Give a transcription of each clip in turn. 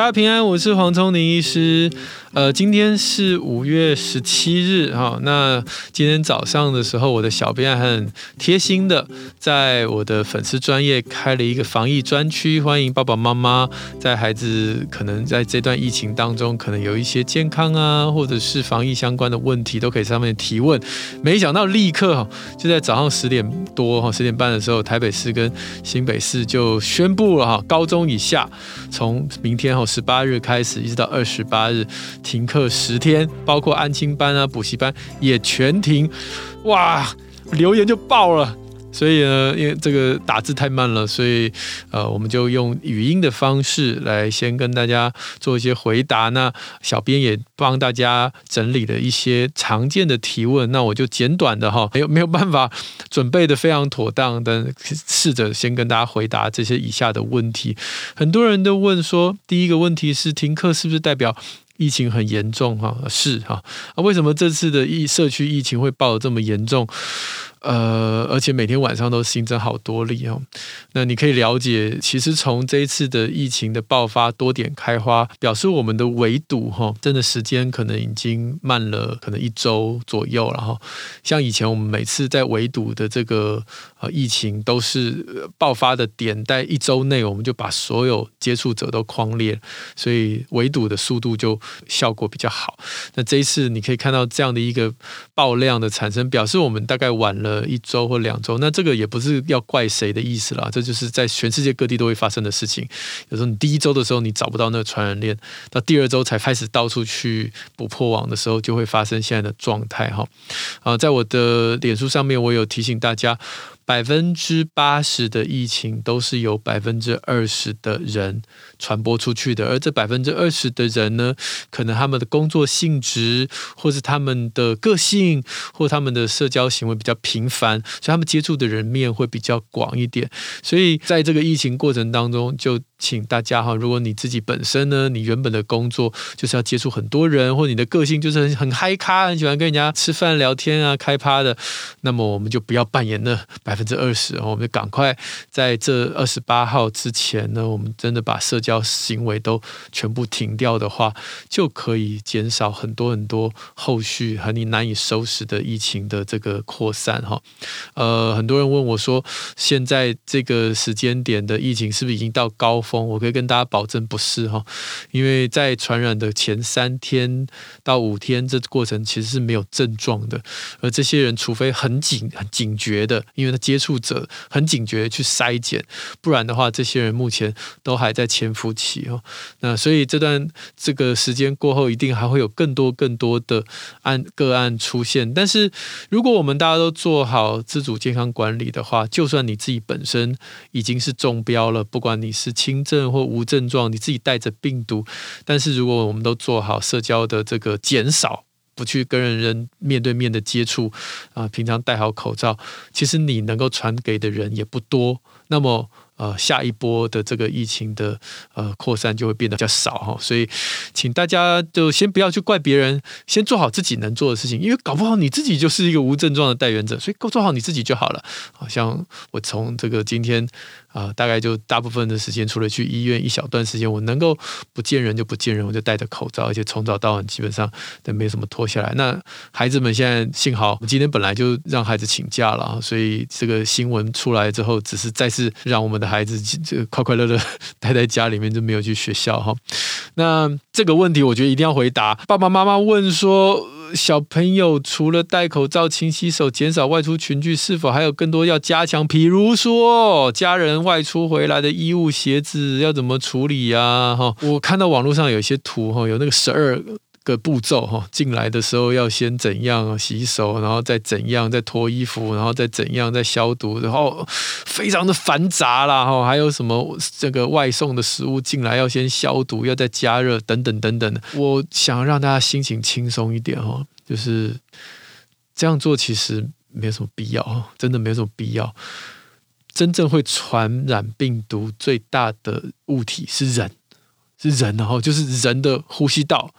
大家平安，我是黄瑽宁医师。呃，今天是五月十七日哈。那今天早上的时候，我的小编很贴心的在我的粉丝专业开了一个防疫专区，欢迎爸爸妈妈在孩子可能在这段疫情当中，可能有一些健康啊，或者是防疫相关的问题，都可以上面提问。没想到立刻哈，就在早上十点多哈，十点半的时候，台北市跟新北市就宣布了哈，高中以下从明天后十八日开始，一直到二十八日。停课十天，包括安亲班啊、补习班也全停，哇！留言就爆了。所以呢，因为这个打字太慢了，所以呃，我们就用语音的方式来先跟大家做一些回答。那小编也帮大家整理了一些常见的提问，那我就简短的哈，没有没有办法准备的非常妥当，但试着先跟大家回答这些以下的问题。很多人都问说，第一个问题是停课是不是代表？疫情很严重哈，是哈，啊，为什么这次的疫社区疫情会爆得这么严重？呃，而且每天晚上都新增好多例哦。那你可以了解，其实从这一次的疫情的爆发，多点开花，表示我们的围堵哈，真的时间可能已经慢了，可能一周左右了哈。像以前我们每次在围堵的这个呃疫情，都是爆发的点在一周内，我们就把所有接触者都框列，所以围堵的速度就效果比较好。那这一次你可以看到这样的一个爆量的产生，表示我们大概晚了。呃，一周或两周，那这个也不是要怪谁的意思啦，这就是在全世界各地都会发生的事情。有时候你第一周的时候你找不到那个传染链，到第二周才开始到处去补破网的时候，就会发生现在的状态哈。啊，在我的脸书上面，我有提醒大家。百分之八十的疫情都是由百分之二十的人传播出去的，而这百分之二十的人呢，可能他们的工作性质，或是他们的个性，或他们的社交行为比较频繁，所以他们接触的人面会比较广一点。所以在这个疫情过程当中，就请大家哈，如果你自己本身呢，你原本的工作就是要接触很多人，或你的个性就是很很嗨咖，很喜欢跟人家吃饭聊天啊，开趴的，那么我们就不要扮演那百分之二十，我们就赶快在这二十八号之前呢，我们真的把社交要行为都全部停掉的话，就可以减少很多很多后续和你难以收拾的疫情的这个扩散哈。呃，很多人问我说，现在这个时间点的疫情是不是已经到高峰？我可以跟大家保证不是哈，因为在传染的前三天到五天，这过程其实是没有症状的，而这些人除非很警很警觉的，因为他接触者很警觉去筛检，不然的话，这些人目前都还在潜伏期哦。那所以这段这个时间过后，一定还会有更多更多的案个案出现。但是如果我们大家都做好自主健康管理的话，就算你自己本身已经是中标了，不管你是轻症或无症状，你自己带着病毒，但是如果我们都做好社交的这个减少，不去跟人人面对面的接触啊，平常戴好口罩，其实你能够传给的人也不多。那么。呃，下一波的这个疫情的呃扩散就会变得比较少哈，所以请大家就先不要去怪别人，先做好自己能做的事情，因为搞不好你自己就是一个无症状的带源者，所以够做好你自己就好了。好像我从这个今天啊、大概就大部分的时间，除了去医院一小段时间，我能够不见人就不见人，我就戴着口罩，而且从早到晚基本上都没什么脱下来。那孩子们现在幸好，我今天本来就让孩子请假了，所以这个新闻出来之后，只是再次让我们的。孩子就快快乐乐待在家里面，就没有去学校哈。那这个问题，我觉得一定要回答。爸爸妈妈问说，小朋友除了戴口罩、勤洗手、减少外出群聚，是否还有更多要加强？比如说，家人外出回来的衣物、鞋子要怎么处理呀？哈，我看到网络上有一些图哈，有那个十二。个步骤哈，进来的时候要先怎样洗手，然后再怎样再脱衣服，然后再怎样再消毒，然后非常的繁杂啦哈，还有什么这个外送的食物进来要先消毒，要再加热等等等等。我想让大家心情轻松一点哈，就是这样做其实没有什么必要，真的没有什么必要。真正会传染病毒最大的物体是人，是人哈，就是人的呼吸道。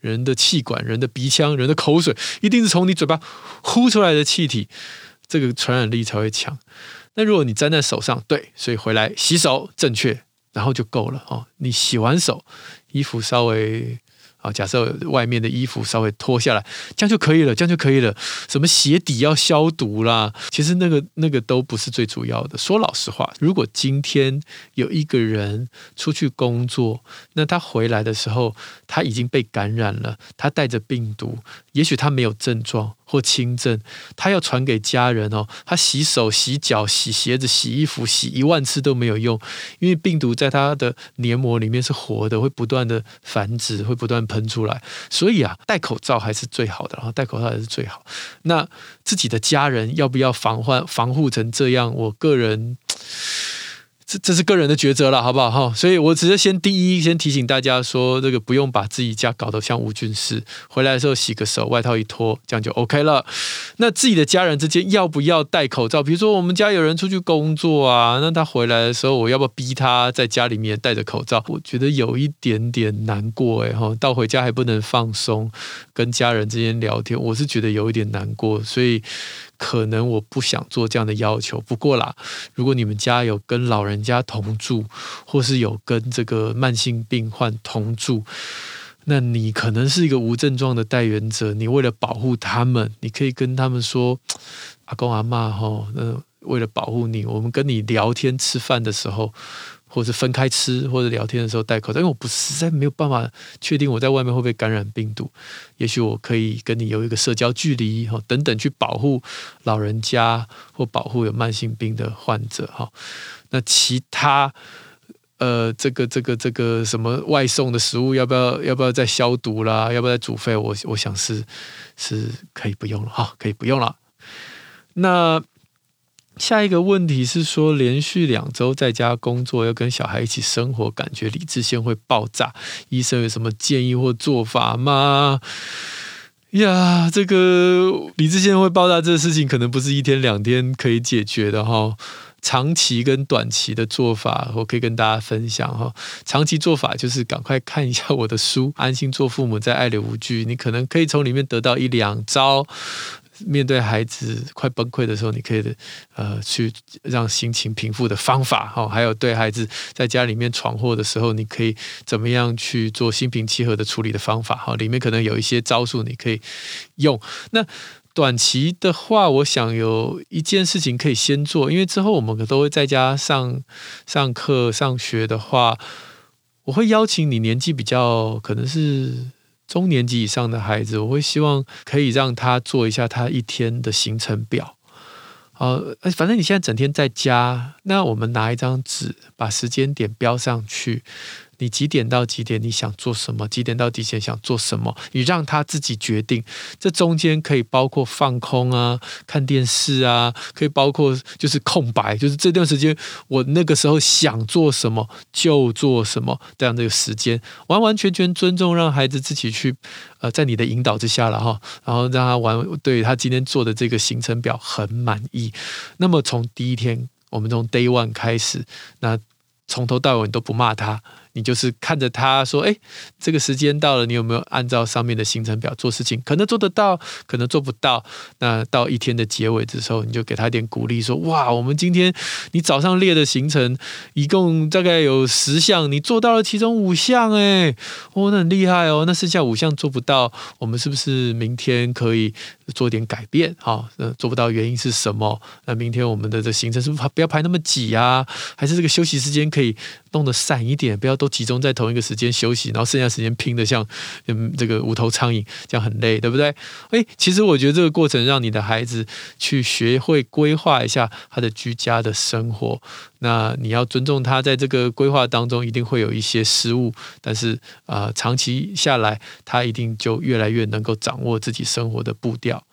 人的气管、人的鼻腔、人的口水，一定是从你嘴巴呼出来的气体，这个传染力才会强。那如果你粘在手上，对，所以回来洗手正确，然后就够了哦。你洗完手，衣服稍微。啊，假设外面的衣服稍微脱下来，这样就可以了，这样就可以了。什么鞋底要消毒啦？其实那个那个都不是最主要的。说老实话，如果今天有一个人出去工作，那他回来的时候他已经被感染了，他带着病毒，也许他没有症状。或轻症，他要传给家人哦。他洗手、洗脚、洗鞋子、洗衣服，洗一万次都没有用，因为病毒在他的黏膜里面是活的，会不断的繁殖，会不断喷出来。所以啊，戴口罩还是最好的，然后戴口罩还是最好。那自己的家人要不要防患防护成这样？我个人。这这是个人的抉择了，好不好哈？所以我只是先第一先提醒大家说，这个不用把自己家搞得像无菌室，回来的时候洗个手，外套一脱，这样就 OK 了。那自己的家人之间要不要戴口罩？比如说我们家有人出去工作啊，那他回来的时候，我要不要逼他在家里面戴着口罩？我觉得有一点点难过哎哈，到回家还不能放松，跟家人之间聊天，我是觉得有一点难过，所以。可能我不想做这样的要求，不过啦，如果你们家有跟老人家同住，或是有跟这个慢性病患同住，那你可能是一个无症状的带原者。你为了保护他们，你可以跟他们说：“阿公阿妈，吼，那为了保护你，我们跟你聊天吃饭的时候。”或是分开吃，或者聊天的时候戴口罩，因为我不实在没有办法确定我在外面会不会感染病毒。也许我可以跟你有一个社交距离，哈，等等去保护老人家或保护有慢性病的患者，哈。那其他，呃，这个这个这个什么外送的食物，要不要要不要再消毒啦？要不要再煮沸？我我想是是可以不用了，哈，可以不用了。那。下一个问题是说，连续两周在家工作，要跟小孩一起生活，感觉理智线会爆炸。医生有什么建议或做法吗？呀，这个理智线会爆炸这个事情，可能不是一天两天可以解决的哈。长期跟短期的做法，我可以跟大家分享哈。长期做法就是赶快看一下我的书《安心做父母，在爱里无惧》，你可能可以从里面得到一两招。面对孩子快崩溃的时候，你可以呃去让心情平复的方法哈，还有对孩子在家里面闯祸的时候，你可以怎么样去做心平气和的处理的方法哈，里面可能有一些招数你可以用。那短期的话，我想有一件事情可以先做，因为之后我们可都会在家上上课上学的话，我会邀请你年纪比较可能是。中年级以上的孩子，我会希望可以让他做一下他一天的行程表。呃，反正你现在整天在家，那我们拿一张纸，把时间点标上去。你几点到几点你想做什么？几点到几点想做什么？你让他自己决定。这中间可以包括放空啊，看电视啊，可以包括就是空白，就是这段时间我那个时候想做什么就做什么这样的一个时间，完完全全尊重让孩子自己去，呃，在你的引导之下了哈，然后让他玩，对他今天做的这个行程表很满意。那么从第一天，我们从 Day One 开始，那从头到尾你都不骂他。你就是看着他说：“哎，这个时间到了，你有没有按照上面的行程表做事情？可能做得到，可能做不到。那到一天的结尾的时候，你就给他一点鼓励，说：‘哇，我们今天你早上列的行程一共大概有十项，你做到了其中五项，哎，哦，那很厉害哦。那剩下五项做不到，我们是不是明天可以做点改变？好，那做不到原因是什么？那明天我们的这行程是不是不要排那么挤啊？还是这个休息时间可以弄得散一点，不要。都集中在同一个时间休息，然后剩下时间拼得像嗯这个无头苍蝇，这样很累，对不对？诶，其实我觉得这个过程让你的孩子去学会规划一下他的居家的生活。那你要尊重他在这个规划当中一定会有一些失误，但是啊、长期下来他一定就越来越能够掌握自己生活的步调。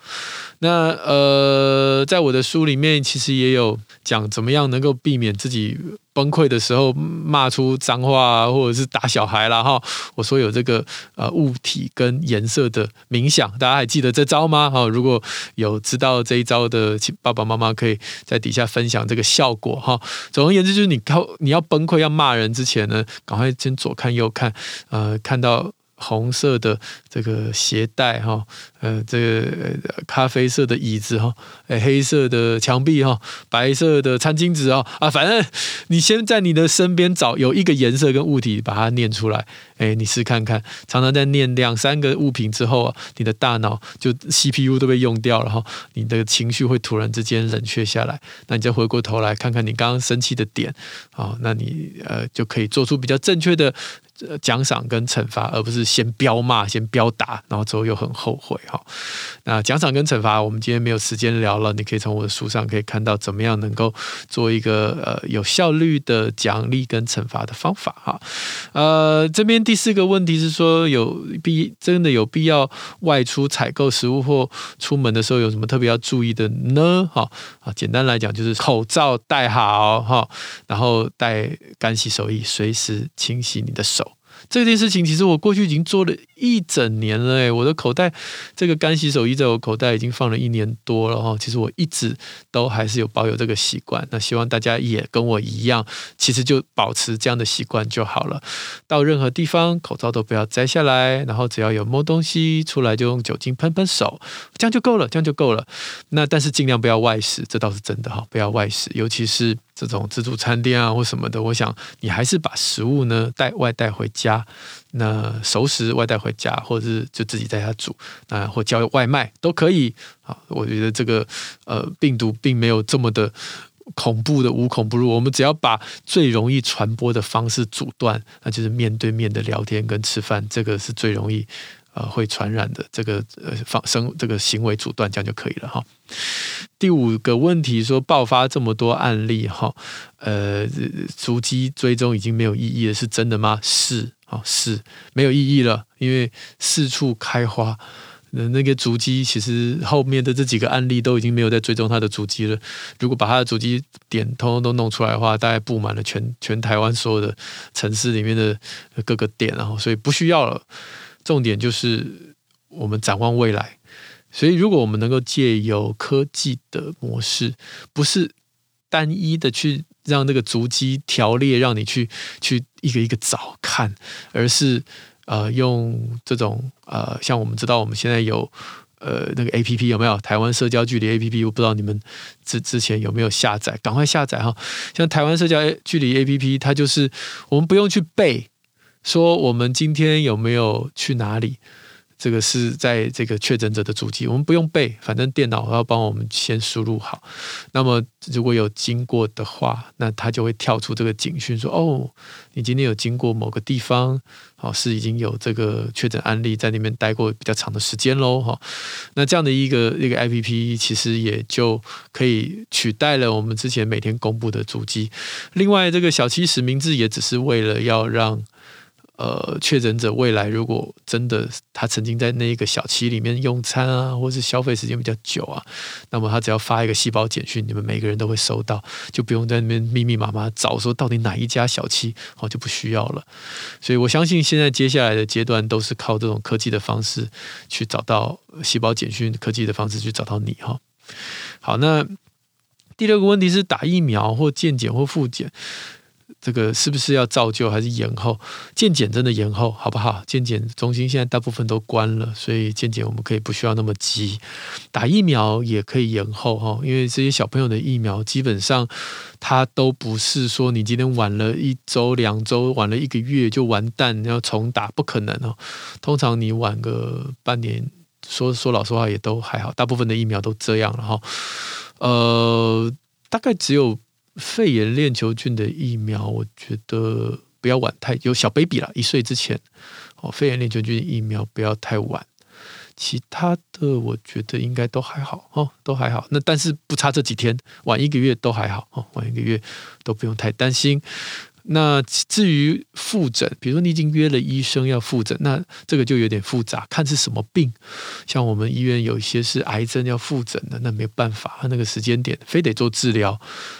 那呃，在我的书里面其实也有讲怎么样能够避免自己崩溃的时候骂出脏话或者是打小孩啦哈。我说有这个呃物体跟颜色的冥想，大家还记得这招吗？哈，如果有知道这一招的爸爸妈妈可以在底下分享这个效果哈。总而言之，就是你靠你要崩溃要骂人之前呢，赶快先左看右看，呃，看到红色的这个鞋带哈，呃，这个咖啡色的椅子哈，黑色的墙壁哈，白色的餐巾纸啊啊，反正你先在你的身边找有一个颜色跟物体，把它念出来。哎，你试看看，常常在念两三个物品之后，你的大脑就 CPU 都被用掉了哈，你的情绪会突然之间冷却下来。那你再回过头来看看你刚刚生气的点啊，那你呃就可以做出比较正确的。奖赏跟惩罚，而不是先飙骂、先飙打，然后之后又很后悔哈。那奖赏跟惩罚，我们今天没有时间聊了。你可以从我的书上可以看到，怎么样能够做一个呃有效率的奖励跟惩罚的方法哈。呃，这边第四个问题是说，有必真的有必要外出采购食物或出门的时候有什么特别要注意的呢？哈啊，简单来讲就是口罩戴好哈，然后带干洗手液，随时清洗你的手。这件事情其实我过去已经做了一整年了哎，我的口袋这个干洗手液在我口袋已经放了一年多了哈。其实我一直都还是有保有这个习惯，那希望大家也跟我一样，其实就保持这样的习惯就好了。到任何地方口罩都不要摘下来，然后只要有摸东西出来就用酒精喷喷手，这样就够了，这样就够了。那但是尽量不要外食，这倒是真的哈，不要外食，尤其是。这种自助餐店啊，或什么的，我想你还是把食物呢带外带回家，那熟食外带回家，或者是就自己在家煮，啊，或叫外卖都可以。啊，我觉得这个呃病毒并没有这么的恐怖的无孔不入，我们只要把最容易传播的方式阻断，那就是面对面的聊天跟吃饭，这个是最容易。呃，会传染的这个呃放生这个行为阻断，这样就可以了哈。第五个问题说，爆发这么多案例哈，呃，足迹追踪已经没有意义了，是真的吗？是啊，是没有意义了，因为四处开花，那那个足迹其实后面的这几个案例都已经没有在追踪他的足迹了。如果把他的足迹点通通都弄出来的话，大概布满了全全台湾所有的城市里面的各个点，然后所以不需要了。重点就是我们展望未来，所以如果我们能够借由科技的模式，不是单一的去让那个足迹条列让你去去一个一个找看，而是呃用这种呃像我们知道我们现在有呃那个 A P P 有没有台湾社交距离 A P P？我不知道你们之之前有没有下载，赶快下载哈！像台湾社交距离 A P P，它就是我们不用去背。说我们今天有没有去哪里？这个是在这个确诊者的主机，我们不用背，反正电脑要帮我们先输入好。那么如果有经过的话，那它就会跳出这个警讯，说：“哦，你今天有经过某个地方，好，是已经有这个确诊案例在那边待过比较长的时间喽。”哈，那这样的一个一个 APP 其实也就可以取代了我们之前每天公布的主机。另外，这个小七实名制也只是为了要让。呃，确诊者未来如果真的他曾经在那一个小区里面用餐啊，或是消费时间比较久啊，那么他只要发一个细胞简讯，你们每个人都会收到，就不用在那边密密麻麻找说到底哪一家小七，哦，就不需要了。所以我相信现在接下来的阶段都是靠这种科技的方式去找到细胞简讯，科技的方式去找到你哈。好，那第六个问题是打疫苗或健检或复检。这个是不是要照旧还是延后？健检真的延后好不好？健检中心现在大部分都关了，所以健检我们可以不需要那么急。打疫苗也可以延后哈，因为这些小朋友的疫苗基本上它都不是说你今天晚了一周、两周、晚了一个月就完蛋要重打，不可能哦。通常你晚个半年，说说老实话也都还好，大部分的疫苗都这样了哈。呃，大概只有。肺炎链球菌的疫苗，我觉得不要晚太，有小 baby 了，一岁之前哦。肺炎链球菌疫苗不要太晚，其他的我觉得应该都还好哦，都还好。那但是不差这几天，晚一个月都还好哦，晚一个月都不用太担心。那至于复诊，比如说你已经约了医生要复诊，那这个就有点复杂，看是什么病。像我们医院有一些是癌症要复诊的，那没办法，那个时间点非得做治疗。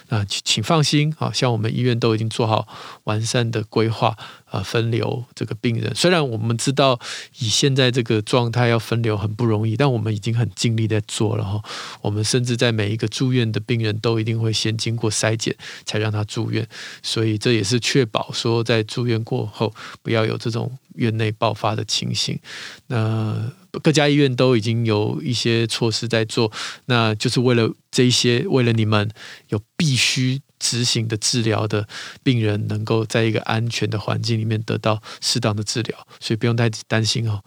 那请放心，啊像我们医院都已经做好完善的规划，呃分流这个病人。虽然我们知道以现在这个状态要分流很不容易，但我们已经很尽力在做了哈。我们甚至在每一个住院的病人都一定会先经过筛检才让他住院，所以这也是确保说在住院过后不要有这种院内爆发的情形。那各家医院都已经有一些措施在做，那就是为了这一些，为了你们有必须。执行的治疗的病人能够在一个安全的环境里面得到适当的治疗，所以不用太担心哦。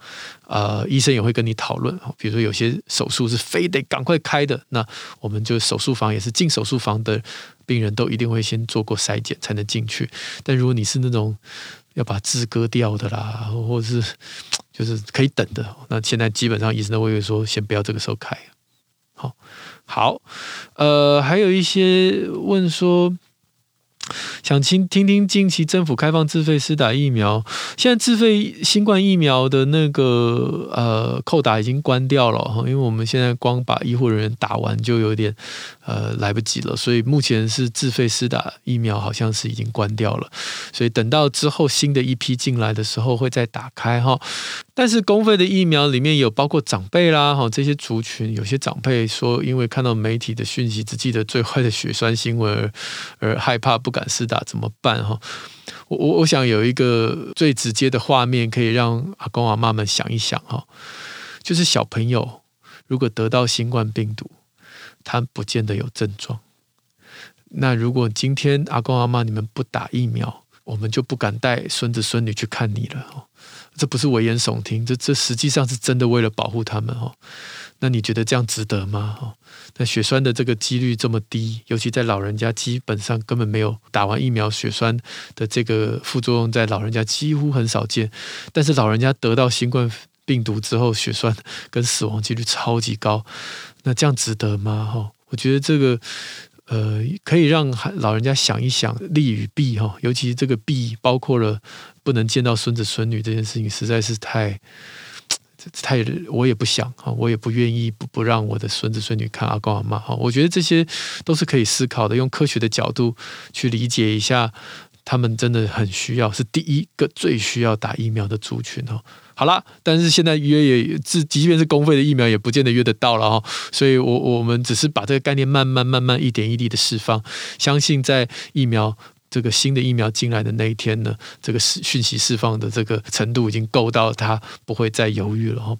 呃，医生也会跟你讨论，比如说有些手术是非得赶快开的，那我们就手术房也是进手术房的病人都一定会先做过筛检才能进去。但如果你是那种要把痣割掉的啦，或者是就是可以等的，那现在基本上医生都会说先不要这个时候开。好。呃，还有一些问说，想听听听近期政府开放自费施打疫苗，现在自费新冠疫苗的那个呃扣打已经关掉了哈，因为我们现在光把医护人员打完就有点呃来不及了，所以目前是自费施打疫苗好像是已经关掉了，所以等到之后新的一批进来的时候会再打开哈。但是公费的疫苗里面有包括长辈啦，哈，这些族群，有些长辈说，因为看到媒体的讯息，只记得最坏的血栓新闻而而害怕不敢施打，怎么办？哈，我我我想有一个最直接的画面可以让阿公阿妈们想一想哈，就是小朋友如果得到新冠病毒，他不见得有症状，那如果今天阿公阿妈你们不打疫苗，我们就不敢带孙子孙女去看你了。这不是危言耸听，这这实际上是真的为了保护他们哦。那你觉得这样值得吗？哦，那血栓的这个几率这么低，尤其在老人家，基本上根本没有打完疫苗血栓的这个副作用，在老人家几乎很少见。但是老人家得到新冠病毒之后，血栓跟死亡几率超级高，那这样值得吗？哈，我觉得这个。呃，可以让老人家想一想利与弊哈，尤其这个弊包括了不能见到孙子孙女这件事情，实在是太 太，我也不想哈，我也不愿意不不让我的孙子孙女看阿公阿妈哈，我觉得这些都是可以思考的，用科学的角度去理解一下，他们真的很需要，是第一个最需要打疫苗的族群哦。好啦，但是现在约也自，即便是公费的疫苗，也不见得约得到了哈。所以，我我们只是把这个概念慢慢慢慢一点一滴的释放，相信在疫苗。这个新的疫苗进来的那一天呢，这个讯息释放的这个程度已经够到他不会再犹豫了哈。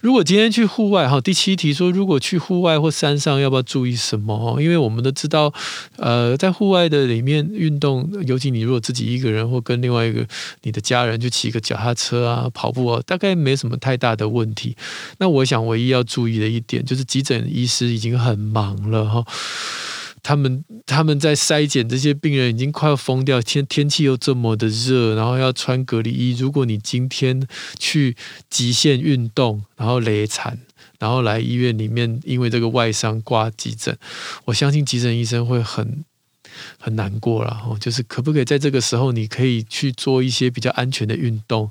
如果今天去户外哈，第七题说，如果去户外或山上要不要注意什么？因为我们都知道，呃，在户外的里面运动，尤其你如果自己一个人或跟另外一个你的家人去骑个脚踏车啊、跑步啊，大概没什么太大的问题。那我想唯一要注意的一点就是，急诊医师已经很忙了哈。他们他们在筛检这些病人，已经快要疯掉。天天气又这么的热，然后要穿隔离衣。如果你今天去极限运动，然后累残，然后来医院里面，因为这个外伤挂急诊，我相信急诊医生会很很难过了。就是可不可以在这个时候，你可以去做一些比较安全的运动？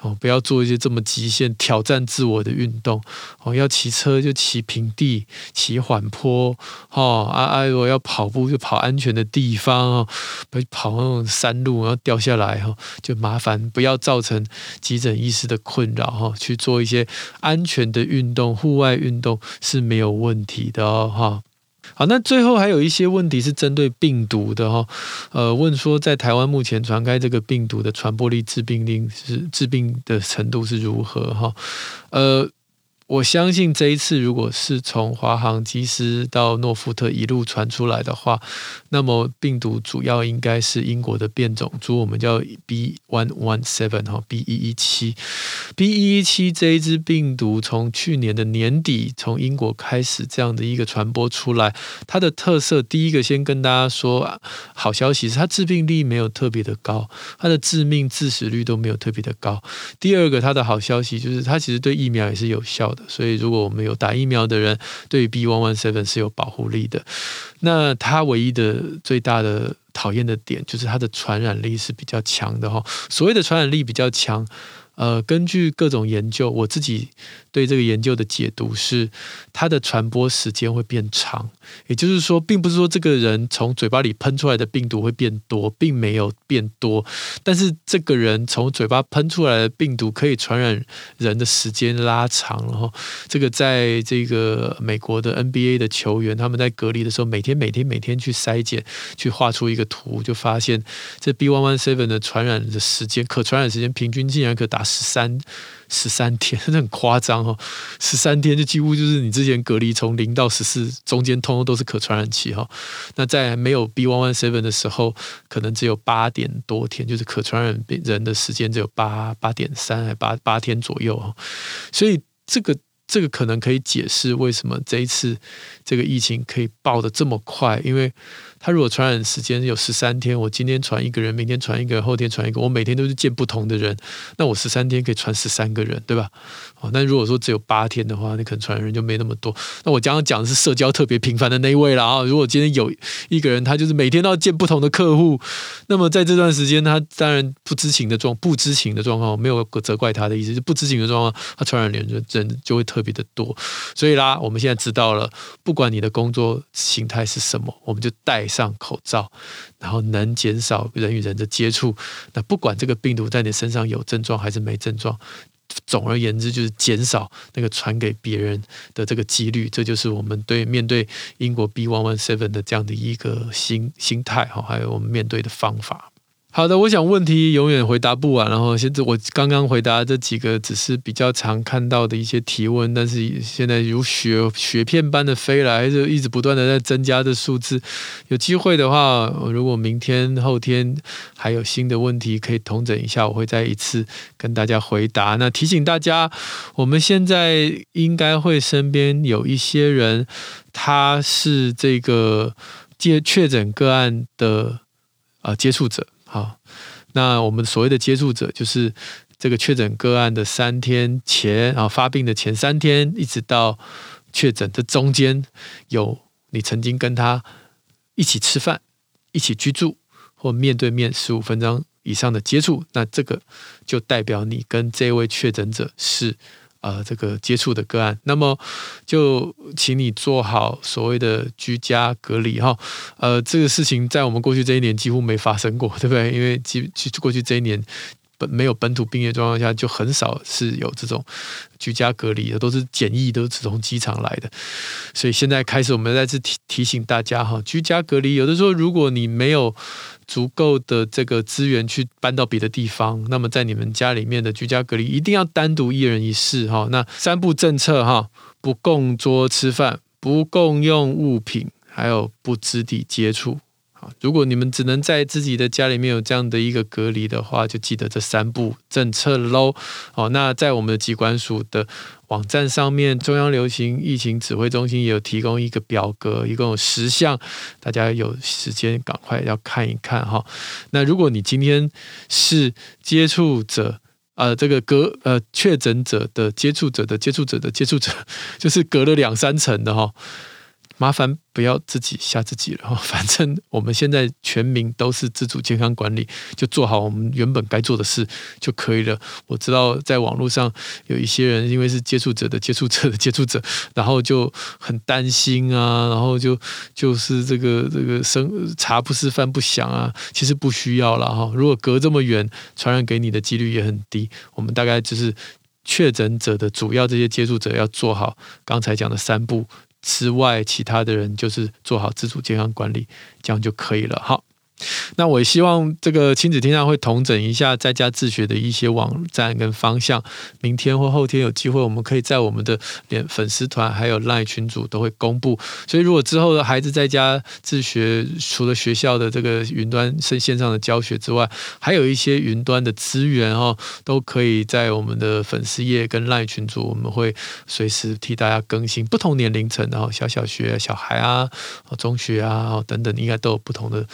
哦，不要做一些这么极限挑战自我的运动。哦，要骑车就骑平地，骑缓坡。哦，啊啊，我要跑步就跑安全的地方哦，不跑那种山路，然后掉下来哈，就麻烦。不要造成急诊医师的困扰哈，去做一些安全的运动，户外运动是没有问题的哦哈。好，那最后还有一些问题是针对病毒的哈，呃，问说在台湾目前传开这个病毒的传播力、致病力是致病的程度是如何哈？呃。我相信这一次，如果是从华航机师到诺富特一路传出来的话，那么病毒主要应该是英国的变种株，我们叫 B one one seven 哈，B 一一七，B 一一七这一支病毒从去年的年底从英国开始这样的一个传播出来，它的特色，第一个先跟大家说好消息是它致病力没有特别的高，它的致命致死率都没有特别的高。第二个它的好消息就是它其实对疫苗也是有效。所以，如果我们有打疫苗的人，对于 B.1.1.7 是有保护力的。那它唯一的最大的讨厌的点，就是它的传染力是比较强的哈。所谓的传染力比较强，呃，根据各种研究，我自己对这个研究的解读是，它的传播时间会变长。也就是说，并不是说这个人从嘴巴里喷出来的病毒会变多，并没有变多，但是这个人从嘴巴喷出来的病毒可以传染人的时间拉长。然后，这个在这个美国的 NBA 的球员，他们在隔离的时候，每天每天每天去筛检，去画出一个图，就发现这 B one one seven 的传染的时间，可传染时间平均竟然可达十三。十三天，真的很夸张哦！十三天就几乎就是你之前隔离从零到十四中间通通都是可传染期哈。那在没有 B one one seven 的时候，可能只有八点多天，就是可传染病人的时间只有八八点三还八八天左右哈。所以这个这个可能可以解释为什么这一次这个疫情可以爆得这么快，因为。他如果传染时间有十三天，我今天传一个人，明天传一个，后天传一个，我每天都是见不同的人，那我十三天可以传十三个人，对吧？哦，那如果说只有八天的话，那可能传染人就没那么多。那我刚刚讲的是社交特别频繁的那一位了啊。如果今天有一个人，他就是每天都要见不同的客户，那么在这段时间，他当然不知情的状不知情的状况，我没有责怪他的意思，就不知情的状况，他传染人就人就会特别的多。所以啦，我们现在知道了，不管你的工作形态是什么，我们就戴上口罩，然后能减少人与人的接触。那不管这个病毒在你身上有症状还是没症状，总而言之就是减少那个传给别人的这个几率。这就是我们对面对英国 B one one seven 的这样的一个心心态哈，还有我们面对的方法。好的，我想问题永远回答不完。然后现在我刚刚回答这几个只是比较常看到的一些提问，但是现在如雪雪片般的飞来，就一直不断的在增加的数字。有机会的话，如果明天后天还有新的问题，可以同整一下，我会再一次跟大家回答。那提醒大家，我们现在应该会身边有一些人，他是这个接确诊个案的啊、接触者。那我们所谓的接触者，就是这个确诊个案的三天前，然后发病的前三天，一直到确诊的中间，有你曾经跟他一起吃饭、一起居住或面对面十五分钟以上的接触，那这个就代表你跟这位确诊者是。呃，这个接触的个案，那么就请你做好所谓的居家隔离哈。呃，这个事情在我们过去这一年几乎没发生过，对不对？因为其实过去这一年本没有本土病例状况下，就很少是有这种居家隔离的，都是检疫，都是从机场来的。所以现在开始，我们再次提提醒大家哈，居家隔离有的时候，如果你没有足够的这个资源去搬到别的地方，那么在你们家里面的居家隔离一定要单独一人一室哈。那三不政策哈，不共桌吃饭，不共用物品，还有不肢体接触。如果你们只能在自己的家里面有这样的一个隔离的话，就记得这三步政策喽。好，那在我们的机关署的网站上面，中央流行疫情指挥中心也有提供一个表格，一共有十项，大家有时间赶快要看一看哈。那如果你今天是接触者，呃，这个隔呃确诊者的接触者的接触者的接触者，就是隔了两三层的哈。麻烦不要自己吓自己了，反正我们现在全民都是自主健康管理，就做好我们原本该做的事就可以了。我知道在网络上有一些人因为是接触者的接触者的接触者，然后就很担心啊，然后就就是这个这个生茶不思饭不想啊，其实不需要了哈。如果隔这么远，传染给你的几率也很低。我们大概就是确诊者的主要这些接触者要做好刚才讲的三步。之外，其他的人就是做好自主健康管理，这样就可以了。好。那我也希望这个亲子天下会统整一下在家自学的一些网站跟方向。明天或后天有机会，我们可以在我们的连粉丝团还有 LINE 群组都会公布。所以如果之后的孩子在家自学，除了学校的这个云端线线上的教学之外，还有一些云端的资源哦，都可以在我们的粉丝页跟 LINE 群组，我们会随时替大家更新。不同年龄层的，然后小小学小孩啊，中学啊等等，应该都有不同的。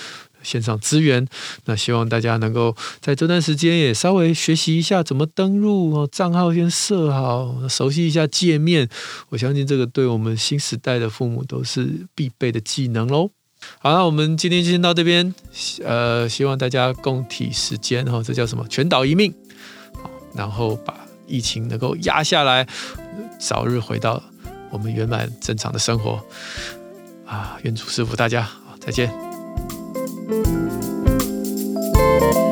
线上资源，那希望大家能够在这段时间也稍微学习一下怎么登录哦，账号先设好，熟悉一下界面。我相信这个对我们新时代的父母都是必备的技能喽。好，那我们今天就先到这边，呃，希望大家共体时间哈，这叫什么？全岛一命，然后把疫情能够压下来，早日回到我们圆满正常的生活。啊，愿主赐福大家，再见。you